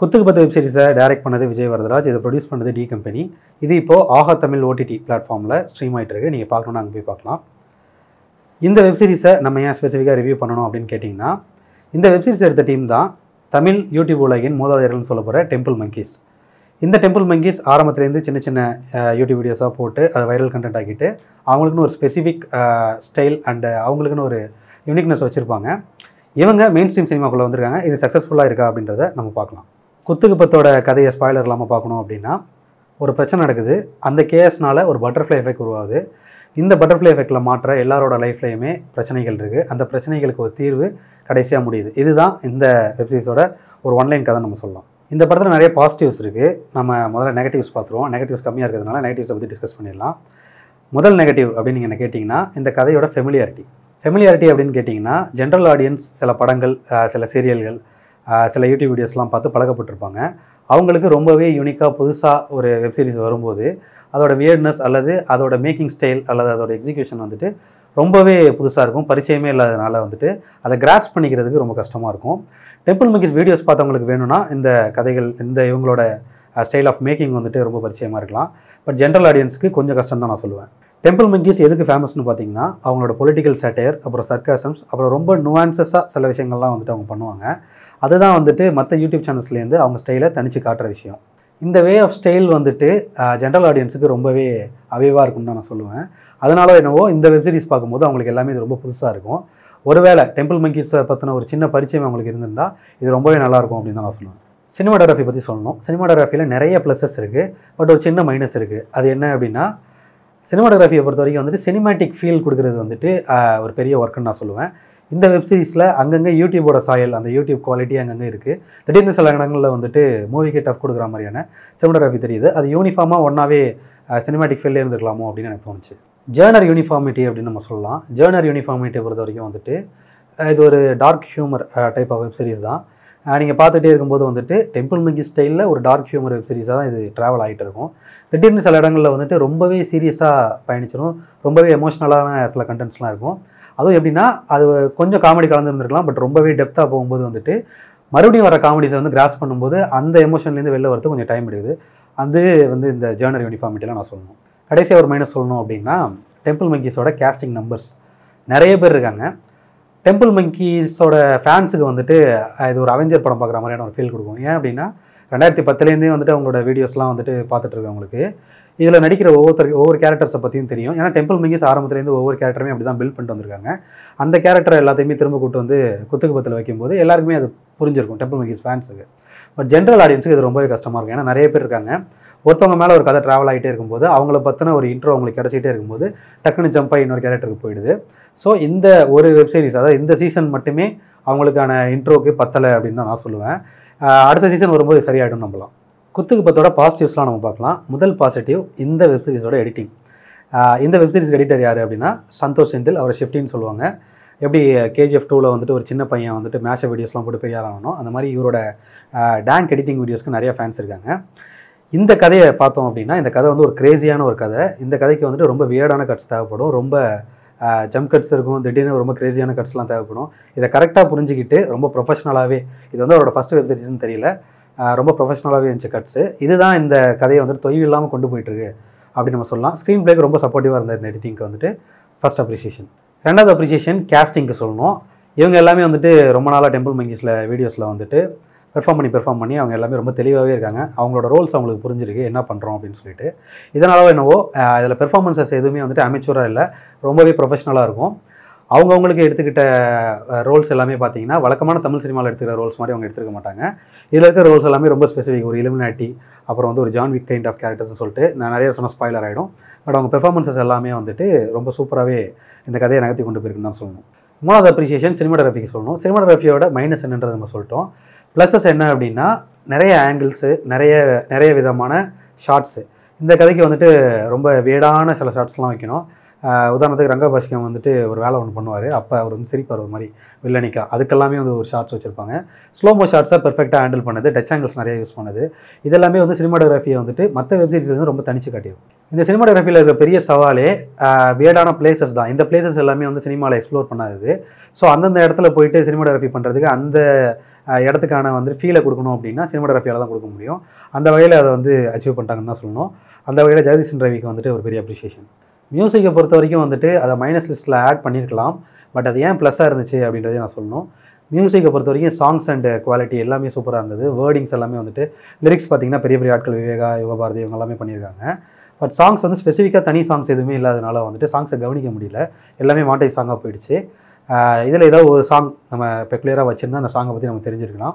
குத்துக்கு பத்து web சீரிஸை direct பண்ணது விஜய் வரதராஜ் இதை ப்ரொடியூஸ் பண்ணது டி கம்பெனி இது இப்போது ஆஹா தமிழ் ஓடிடி பிளாட்ஃபார்மில் ஸ்ட்ரீம் ஆகிட்டு இருக்கு நீங்கள் பார்க்கணுன்னு அங்கே போய் பார்க்கலாம். இந்த வெப் சீரிஸை நம்ம ஏன் ஸ்பெசிஃபிக்காக ரிவ்யூ பண்ணணும் அப்படின்னு கேட்டிங்கன்னா இந்த வெப் சீரிஸ் எடுத்த டீம் தான் தமிழ் யூடியூப் உலகின் மூதாதையர்கள்னு சொல்ல போகிற டெம்பிள் மங்கீஸ் இந்த டெம்பிள் மங்கீஸ் ஆரம்பத்துலேருந்து சின்ன சின்ன யூடியூப் வீடியோஸாக போட்டு அதை வைரல் கண்டென்ட் ஆக்கிட்டு அவங்களுக்குன்னு ஒரு ஸ்பெசிஃபிக் ஸ்டைல் அண்டு அவங்களுக்குன்னு ஒரு யூனிக்னஸ் வச்சுருப்பாங்க. இவங்க மெயின் ஸ்ட்ரீம் சினிமாக்குள்ளே வந்திருக்காங்க. இது சக்ஸஸ்ஃபுல்லாக இருக்கா அப்படின்றத நம்ம பார்க்கலாம். குத்துக்கு பத்தோட கதையை ஸ்பாய்லர் இல்லாமல் பார்க்கணும் அப்படின்னா ஒரு பிரச்சனை நடக்குது. அந்த கேஸ்னால் ஒரு பட்டர்ஃப்ளை எஃபெக்ட் உருவாகுது. இந்த பட்டர்ஃப்ளை எஃபெக்டில் மாற்ற எல்லாரோட லைஃப்லையுமே பிரச்சனைகள் இருக்குது அந்த பிரச்சனைகளுக்கு ஒரு தீர்வு கடைசியாக முடியுது. இதுதான் இந்த வெப்சீரிஸோட ஒரு ஒன்லைன் கதை நம்ம சொல்லலாம். இந்த படத்தில் நிறைய பாசிட்டிவ்ஸ் இருக்குது நம்ம முதல்ல நெகட்டிவ்ஸ் பார்த்துருவோம். நெகட்டிவ்ஸ் கம்மியாக இருக்கிறதுனால நெகட்டிவ்ஸை பற்றி டிஸ்கஸ் பண்ணிடலாம். முதல் நெகட்டிவ் அப்படின்னு நீங்கள் என்ன கேட்டிங்கன்னா இந்த கதையோட ஃபெமிலியாரிட்டி ஃபெமிலியாரிட்டி அப்படின்னு கேட்டிங்கன்னா ஜென்ரல் ஆடியன்ஸ் சில படங்கள் சில சீரியல்கள் சில யூடியூப் வீடியோஸ்லாம் பார்த்து பழக்கப்பட்டிருப்பாங்க. அவங்களுக்கு ரொம்பவே யூனிக்காக புதுசாக ஒரு வெப் சீரிஸ் வரும்போது அதோட வியர்ட்னஸ் அல்லது அதோட மேக்கிங் ஸ்டைல் அல்லது அதோட எக்ஸிக்யூஷன் வந்துட்டு ரொம்பவே புதுசாக இருக்கும். பரிச்சயமே இல்லாதனால வந்துட்டு அதை கிராஸ் பண்ணிக்கிறதுக்கு ரொம்ப கஷ்டமாக இருக்கும். டெம்பிள் மிக்கிஸ் வீடியோஸ் பார்த்தவங்களுக்கு வேணும்னா இந்த கதைகள் இந்த இவங்களோட ஸ்டைல் ஆஃப் மேக்கிங் வந்துட்டு ரொம்ப பரிச்சயமாக இருக்கலாம். பட் ஜென்ரல் ஆடியன்ஸுக்கு கொஞ்சம் கஷ்டம் தான் நான் சொல்லுவேன். டெம்பிள் மங்கீஸ் எதுக்கு ஃபேமஸ்னு பார்த்தீங்கன்னா அவங்களோட பொலிட்டிக்கல் சேட்டையர் அப்புறம் சர்க்காசம்ஸ் அப்புறம் ரொம்ப நுவான்சஸாக சில விஷயங்கள்லாம் வந்துட்டு அவங்க பண்ணுவாங்க. அதுதான் வந்துட்டு மற்ற யூடியூப் சேனல்ஸ்லேருந்து அவங்க ஸ்டைலை தனித்து காட்டுற விஷயம். இந்த வே ஆஃப் ஸ்டைல் வந்துட்டு ஜென்ரல் ஆடியன்ஸுக்கு ரொம்பவே அவைவாக இருக்கும்னு தான் நான் சொல்லுவேன். அதனால என்னவோ இந்த வெப் சீரிஸ் பார்க்கும்போது அவங்களுக்கு எல்லாமே இது ரொம்ப புதுசாக இருக்கும். ஒருவேளை டெம்பிள் மங்கீஸை பற்றின ஒரு சின்ன பரிச்சயம் அவங்களுக்கு இருந்திருந்தால் இது ரொம்பவே நல்லாயிருக்கும் அப்படின்னு தான் நான் சொல்லுவேன். சினிமாடோகிராஃபி பற்றி சொல்லணும். சினிமாடோகிராஃபியில் நிறைய ப்ளஸஸ் இருக்குது பட் ஒரு சின்ன மைனஸ் இருக்குது அது என்ன அப்படின்னா சினிமாடோகிராஃபியை பொறுத்த வரைக்கும் வந்துட்டு சினிமேட்டிக் ஃபீல் கொடுக்குறது வந்துட்டு ஒரு பெரிய ஒர்க்குன்னு நான் சொல்லுவேன். இந்த வெப் சீரிஸில் அங்கங்கே யூடியூபோட சாயல் அந்த யூடியூப் குவாலிட்டி அங்கங்கே இருக்குது திடீர்னு சில இடங்களில் வந்துட்டு மூவிக்கு டஃப் கொடுக்குற மாதிரியான சினிமாட்டோகிராஃபி தெரியுது. அது யூனிஃபார்மாக ஒன்றாவே சினிமேட்டிக் ஃபீல்டே இருந்துக்கலாமோ அப்படின்னு எனக்கு தோணுச்சு. ஜேர்னர் யூனிஃபார்மிட்டி அப்படின்னு நம்ம சொல்லலாம். ஜேர்னர் யூனிஃபார்மிட்டி பொறுத்த வரைக்கும் வந்துட்டு இது ஒரு dark humour type of web series தான். நீங்கள் பார்த்துட்டே இருக்கும்போது வந்துட்டு டெம்பிள் மிங்கி ஸ்டைலில் ஒரு டார்க் ஹியூமர் வெப்சீரிஸாக தான் இது ட்ராவல் ஆகிட்டு இருக்கும். திடீர்னு சில இடங்களில் வந்துட்டு ரொம்பவே சீரியஸாக பயணிச்சிடும் ரொம்பவே எமோஷ்னலான சில கண்டென்ட்ஸ்லாம் இருக்கும். அதுவும் எப்படின்னா அது கொஞ்சம் காமெடி கலந்துருந்துருக்கலாம் பட் ரொம்பவே டெப்த்தாக போகும்போது வந்துட்டு மறுபடியும் வர காமெடிஸை வந்து கிராஸ் பண்ணும்போது அந்த எமோஷன்லேருந்து வெளில வரது கொஞ்சம் டைம் எடுக்குது. அது வந்து இந்த ஜேர்னர் யூனிஃபார்மிட்டிலாம் நான் சொல்லணும். கடைசியாக ஒரு மைனஸ் சொல்லணும் அப்படின்னா டெம்பிள் மங்கீஸோட கேஸ்டிங் நம்பர்ஸ் நிறைய பேர் இருக்காங்க. டெம்பிள் மங்கீஸோட ஃபேன்ஸுக்கு வந்துட்டு இது ஒரு அவெஞ்சர் படம் பார்க்குற மாதிரியான ஒரு ஃபீல் கொடுக்கும். ஏன் அப்படின்னா ரெண்டாயிரத்தி பத்துலேருந்தே வந்துட்டு அவங்களோட வீடியோஸ்லாம் வந்துட்டு பார்த்துட்ருக்கேன் இருக்கவங்களுக்கு இதில் நடிக்கிற ஒவ்வொருத்தருக்கு ஒவ்வொரு கேரக்டர்ஸை பற்றியும் தெரியும். ஏன்னா டெம்பிள் மிங்கிஸ் ஆரம்பத்துலேருந்து ஒவ்வொரு கேரக்டருமே அப்படி தான் பில்ட் பண்ணிட்டு வந்திருக்காங்க அந்த கேரக்டர் எல்லாத்தையுமே திரும்ப கூட்டு வந்து குத்துக்கு பத்தில் வைக்கும்போது எல்லாருக்குமே அது புரிஞ்சிருக்கும் டெம்பிள் மிங்கிஸ் ஃபேன்ஸுக்கு பட் ஜென்ரல் ஆடியன்ஸுக்கு இது ரொம்பவே கஷ்டமாக இருக்கும். ஏன்னா நிறைய பேர் இருக்காங்க. ஒருத்தவங்க மேலே ஒரு கதை ட்ராவல் ஆகிட்டே இருக்கும்போது அவங்கள பற்றின ஒரு இன்ட்ரோ அவங்களுக்கு கிடச்சிட்டே இருக்கும்போது டக்குன்னு ஜம்ப் ஆகி இன்னொரு கேரக்டருக்கு போயிடுது. ஸோ இந்த ஒரு வெப்சீரிஸ் அதாவது இந்த சீசன் மட்டுமே அவங்களுக்கான இன்ட்ரோவுக்கு பத்தலை அப்படின்னு தான் நான் சொல்லுவேன். அடுத்த சீசன் வரும்போது சரியாயிடும் நம்பலாம். குத்துக்கு பத்தோட பாசிட்டிவ்ஸ்லாம் நம்ம பார்க்கலாம். முதல் பாசிட்டிவ் இந்த வெப் சீரிஸோட எடிட்டிங் இந்த வெப் சீரிஸ் எடிட்டர் யார் அப்படின்னா சந்தோஷ் செந்தில். அவரை ஷிஃப்டின்னு சொல்லுவாங்க. எப்படி கேஜிஎஃப் டூவில் வந்துட்டு ஒரு சின்ன பையன் வந்துட்டு மேஷ வீடியோஸ்லாம் போட்டு பெரிய ஆகணும். அந்த மாதிரி இவரோட டேங்க் எடிட்டிங் வீடியோஸ்க்கு நிறைய ஃபேன்ஸ் இருக்காங்க. இந்த கதையை பார்த்தோம் அப்படின்னா இந்த கதை வந்து ஒரு கிரேசியான ஒரு கதை. இந்த கதைக்கு வந்துட்டு ரொம்ப வியர்டான கட்ஸ் தேவைப்படும். ரொம்ப ஜம்ப் கட்ஸ் இருக்கும். திடீர்னு ரொம்ப கிரேசியான கட்ஸ்லாம் தேவைப்படும். இதை கரெக்டாக புரிஞ்சுக்கிட்டு ரொம்ப ப்ரொஃபஷனலாகவே இது வந்து அவரோட ஃபஸ்ட் வெப் சீரிஸ்னு தெரியல. ரொம்ப ப்ரொஃபஷனலாகவே இருந்துச்சு கட்ஸு இதுதான் இந்த கதையை வந்துட்டு தொய்வு இல்லாமல் கொண்டு போயிட்டுருக்கு அப்படின்னு நம்ம சொல்லலாம். ஸ்க்ரீன் பிளேக்கு ரொம்ப சப்போர்ட்டிவாக இருந்த இந்த எடிட்டிங்க்கு வந்துட்டு ஃபர்ஸ்ட் அப்ரிசியேஷன் ரெண்டாவது அப்ரிசியேஷன் கேஸ்டிங்க்கு சொல்லணும். இவங்க எல்லாமே வந்துட்டு ரொம்ப நாளாக டெம்பிள் மங்கிஸில் வீடியோஸில் வந்துட்டு பெர்ஃபார்ம் பண்ணி பெர்ஃபார்ம் பண்ணி அவங்க எல்லாமே ரொம்ப தெளிவாகவே இருக்காங்க. அவங்களோட ரோல்ஸ் அவங்களுக்கு புரிஞ்சிருக்கு என்ன பண்ணுறோம் அப்படின்னு சொல்லிட்டு. இதனால என்னவோ இதில் பெர்ஃபார்மன்ஸஸ் எதுவுமே வந்துட்டு அமைச்சூராக இல்லை. ரொம்பவே ப்ரொஃபஷனலாக இருக்கும். அவங்கவுங்களுக்கு எடுத்துக்கிட்ட ரோல்ஸ் எல்லாமே பார்த்தீங்கன்னா வழக்கமான தமிழ் சினிமாவில் எடுத்துக்கிற ரோல்ஸ் மாதிரி அவங்க எடுத்துக்க மாட்டாங்க. இதில் இருக்கிற ரோல்ஸ் எல்லாமே ரொம்ப ஸ்பெசிஃபிக் ஒரு இலுமினாட்டி அப்புறம் வந்து ஒரு ஜான் விக் கைண்ட் ஆஃப் கேரக்டர்ஸ்னு சொல்லிட்டு நான் நிறைய சொன்ன ஸ்பாய்லர் ஆகிடும் பட் அவங்க பெர்ஃபார்மன்ஸஸ் எல்லாமே வந்துட்டு ரொம்ப சூப்பராகவே இந்த கதையை நகர்த்தி கொண்டு போயிருக்குன்னு தான் சொல்லணும். மூணாவது அப்ரிசியேஷன் சினிமாட்டோகிராஃபிக்கு சொல்லணும். சினிமாட்டோகிராஃபியோட மைனஸ் என்னன்றது நம்ம சொல்லிட்டோம். ப்ளஸஸ் என்ன அப்படின்னா நிறைய ஆங்கிள்ஸு நிறைய நிறைய விதமான ஷார்ட்ஸு இந்த கதைக்கு வந்துட்டு ரொம்ப வேடான சில ஷார்ட்ஸ்லாம் வைக்கணும். உதாரணத்துக்கு ரங்கபாஷ்கம் வந்துட்டு ஒரு வேலை ஒன்று பண்ணுவார். அப்போ அவர் வந்து சிரிப்பார் ஒரு மாதிரி வில்லனிக்கா. அதுக்கெல்லாமே வந்து ஒரு ஷார்ட்ஸ் வச்சுருப்பாங்க. ஸ்லோமோ ஷார்ட்ஸை பெர்ஃபெக்டாக ஹேண்டில் பண்ணது டச் ஆங்கிள்ஸ் நிறைய யூஸ் பண்ணது. இதெல்லாமே வந்து சினிமாடோகிராஃபியை வந்துட்டு மற்ற வெப்சீரிஸ் வந்து ரொம்ப தனிச்சு காட்டியிருக்கும் இந்த சினிமாடோகிராஃபியில் இருக்கிற பெரிய சவாலே வியர்டான பிளேசஸ் தான். இந்த பிளேசஸ் எல்லாமே வந்து சினிமாவில் எக்ஸ்ப்ளோர் பண்ணாதது. ஸோ அந்தந்த இடத்துல போயிட்டு சினிமாடோகிராஃபி பண்ணுறதுக்கு அந்த இடத்துக்கான வந்து ஃபீலை கொடுக்கணும் அப்படின்னா சினிமாடோகிராஃபியால் தான் கொடுக்க முடியும். அந்த வகையில் அதை வந்து அச்சீவ் பண்ணிட்டாங்கன்னு தான் சொல்லணும். அந்த வகையில் ஜெகதீஷன் ரவிக்கு வந்துட்டு ஒரு பெரிய அப்ரிஷியேஷன் மியூசிக்கை பொறுத்த வரைக்கும் வந்துட்டு அதை மைனஸ் லிஸ்ட்டில் ஆட் பண்ணியிருக்கலாம் பட் அது ஏன் ப்ளஸ்ஸாக இருந்துச்சு அப்படின்றதே நான் சொல்லணும். மியூசிக்கை பொறுத்த வரைக்கும் சாங்ஸ் அண்ட் குவாலிட்டி எல்லாமே சூப்பராக இருந்தது. வேர்டிங்ஸ் எல்லாமே வந்துட்டு லிரிக்ஸ் பார்த்தீங்கன்னா பெரிய பெரிய ஆட்கள் விவேகா யுவபாரதி இவங்க எல்லாமே பண்ணியிருக்காங்க. பட் சாங்ஸ் வந்து ஸ்பெசிஃபிக்காக தனி சாங்ஸ் எதுவுமே இல்லாதனால வந்துட்டு சாங்ஸை கவனிக்க முடியல. எல்லாமே மாண்டேஜ் சாங்காக போயிடுச்சு. இதில் ஏதாவது ஒரு சாங் நம்ம பெக்குலராக வச்சுருந்தா அந்த சாங்கை பற்றி நம்ம தெரிஞ்சிருக்கலாம்.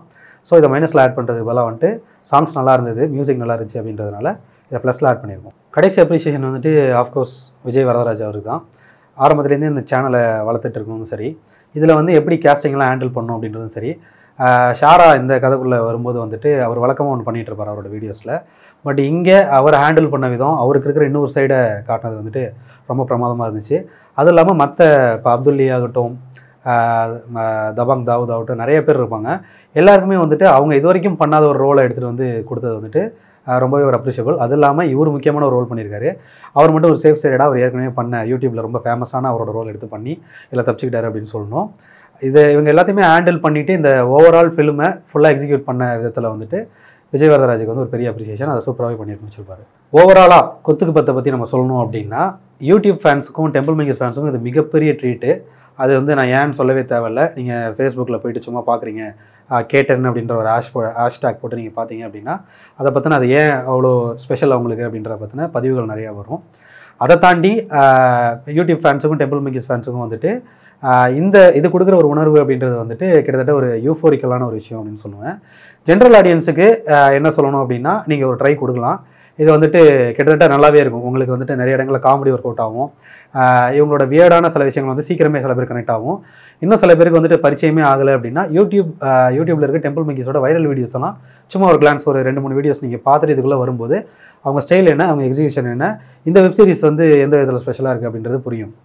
ஸோ இதை மைனஸில் ஆட் பண்ணுறதுக்கு பதிலாக வந்துட்டு சாங்ஸ் நல்லா இருந்தது மியூசிக் நல்லா இருந்துச்சு அப்படின்றதுனால இதை ப்ளஸில் ஆட் பண்ணியிருக்கோம் கடைசி அப்ரிசியேஷன் வந்துட்டு ஆஃப்கோர்ஸ் விஜய் வரதராஜ் அவருக்கு தான் ஆரம்பத்துலேருந்து இந்த சேனலை வளர்த்துட்டு இருக்கணும் சரி இதில் வந்து எப்படி கேஸ்டிங்லாம் ஹேண்டில் பண்ணணும் அப்படின்றதும் சரி ஷாரா இந்த கதைக்குள்ளே வரும்போது வந்துட்டு அவர் வழக்கமாக ஒன்று பண்ணிகிட்டு இருப்பார் அவரோட வீடியோஸில் பட் இங்கே அவர் ஹேண்டில் பண்ண விதம் அவருக்கு இருக்கிற இன்னொரு சைடை காட்டினது வந்துட்டு ரொம்ப பிரமாதமாக இருந்துச்சு. அதுவும் இல்லாமல் மற்ற இப்போ அப்துல்லி ஆகட்டும் தபாங் தாவூத் ஆகட்டும் நிறைய பேர் இருப்பாங்க. எல்லாருக்குமே வந்துட்டு அவங்க இது வரைக்கும் பண்ணாத ஒரு ரோலை எடுத்துகிட்டு வந்து கொடுத்தது வந்துட்டு ரொம்பவே ஒரு அப்ரிஷியபிள் அது இல்லாமல் இவர் முக்கியமான ஒரு ரோல் பண்ணியிருக்காரு. அவர் மட்டும் ஒரு சேஃப் சைடாக அவர் ஏற்கனவே பண்ண யூடியூப்பில் ரொம்ப ஃபேமஸான அவரோட ரோல் எடுத்து பண்ணி இதில் தப்பிச்சுக்கிட்டாரு அப்படின்னு சொல்லணும். இது இவங்க எல்லாத்தையுமே ஹேண்டில் பண்ணிவிட்டு இந்த ஓவரால் ஃபிலிமை ஃபுல்லாக எக்ஸிக்யூட் பண்ண விதத்தில் வந்துட்டு விஜய் வரதராஜுக்கு வந்து ஒரு பெரிய அப்ரிசியேஷன் அதை சூப்பராகவே பண்ணி முடிச்சிருப்பாரு. ஓவராலாக கொத்துக்கு பத்தை பற்றி நம்ம சொல்லணும் அப்படின்னா யூடியூப் ஃபேன்ஸுக்கும் டெம்பிள் மேக்கர்ஸ் ஃபேன்ஸுக்கும் இது மிகப்பெரிய ட்ரீட்டு அது வந்து நான் ஏன்னு சொல்லவே தேவையில்ல. நீங்கள் ஃபேஸ்புக்கில் போயிட்டு சும்மா பார்க்குறீங்க கேட்டன் அப்படின்ற ஒரு ஆஷ் ஹேஷ்டேக் போட்டு நீங்கள் பார்த்தீங்க அப்படின்னா அதை பற்றின அது ஏன் அவ்வளோ ஸ்பெஷல் அவங்களுக்கு அப்படின்றத பற்றின பதிவுகள் நிறையா வரும். அதை தாண்டி யூடியூப் ஃபேன்ஸுக்கும் டெம்பிள் மிக்கிஸ் ஃபேன்ஸுக்கும் வந்துட்டு இந்த இது கொடுக்குற ஒரு உணர்வு அப்படின்றது வந்துட்டு கிட்டத்தட்ட ஒரு யூஃபோரிக்கலான ஒரு விஷயம் அப்படின்னு சொல்லுவேன். ஜென்ரல் ஆடியன்ஸுக்கு என்ன சொல்லணும் அப்படின்னா நீங்கள் ஒரு ட்ரை கொடுக்கலாம். இது வந்துட்டு கிட்டத்தட்ட நல்லாவே இருக்கும். உங்களுக்கு வந்துட்டு நிறைய இடங்களில் காமெடி ஒர்க் அவுட் ஆகும் இவங்களோட வியர்டான சில விஷயங்கள் வந்து சீக்கிரமே சில பேர் கனெக்ட் ஆகும். இன்னும் சில பேருக்கு வந்துட்டு பரிச்சயமே ஆகலை அப்படின்னா யூடியூப் யூடியூப்பில் யூடியூப்ல இருக்க டெம்பிள் மங்கிஸோட வைரல் வீடியோஸ் எல்லாம் சும்மா ஒரு கிளான்ஸ் ஒரு ரெண்டு மூணு வீடியோஸ் நீங்கள் பார்த்துட்டு இதுக்குள்ளே வரும்போது அவங்க ஸ்டைல் என்ன அவங்க எக்ஸிபிஷன் என்ன இந்த வெப் சீரிஸ் வந்து எந்த விதத்தில் ஸ்பெஷலாக இருக்குது அப்படின்றது புரியும்.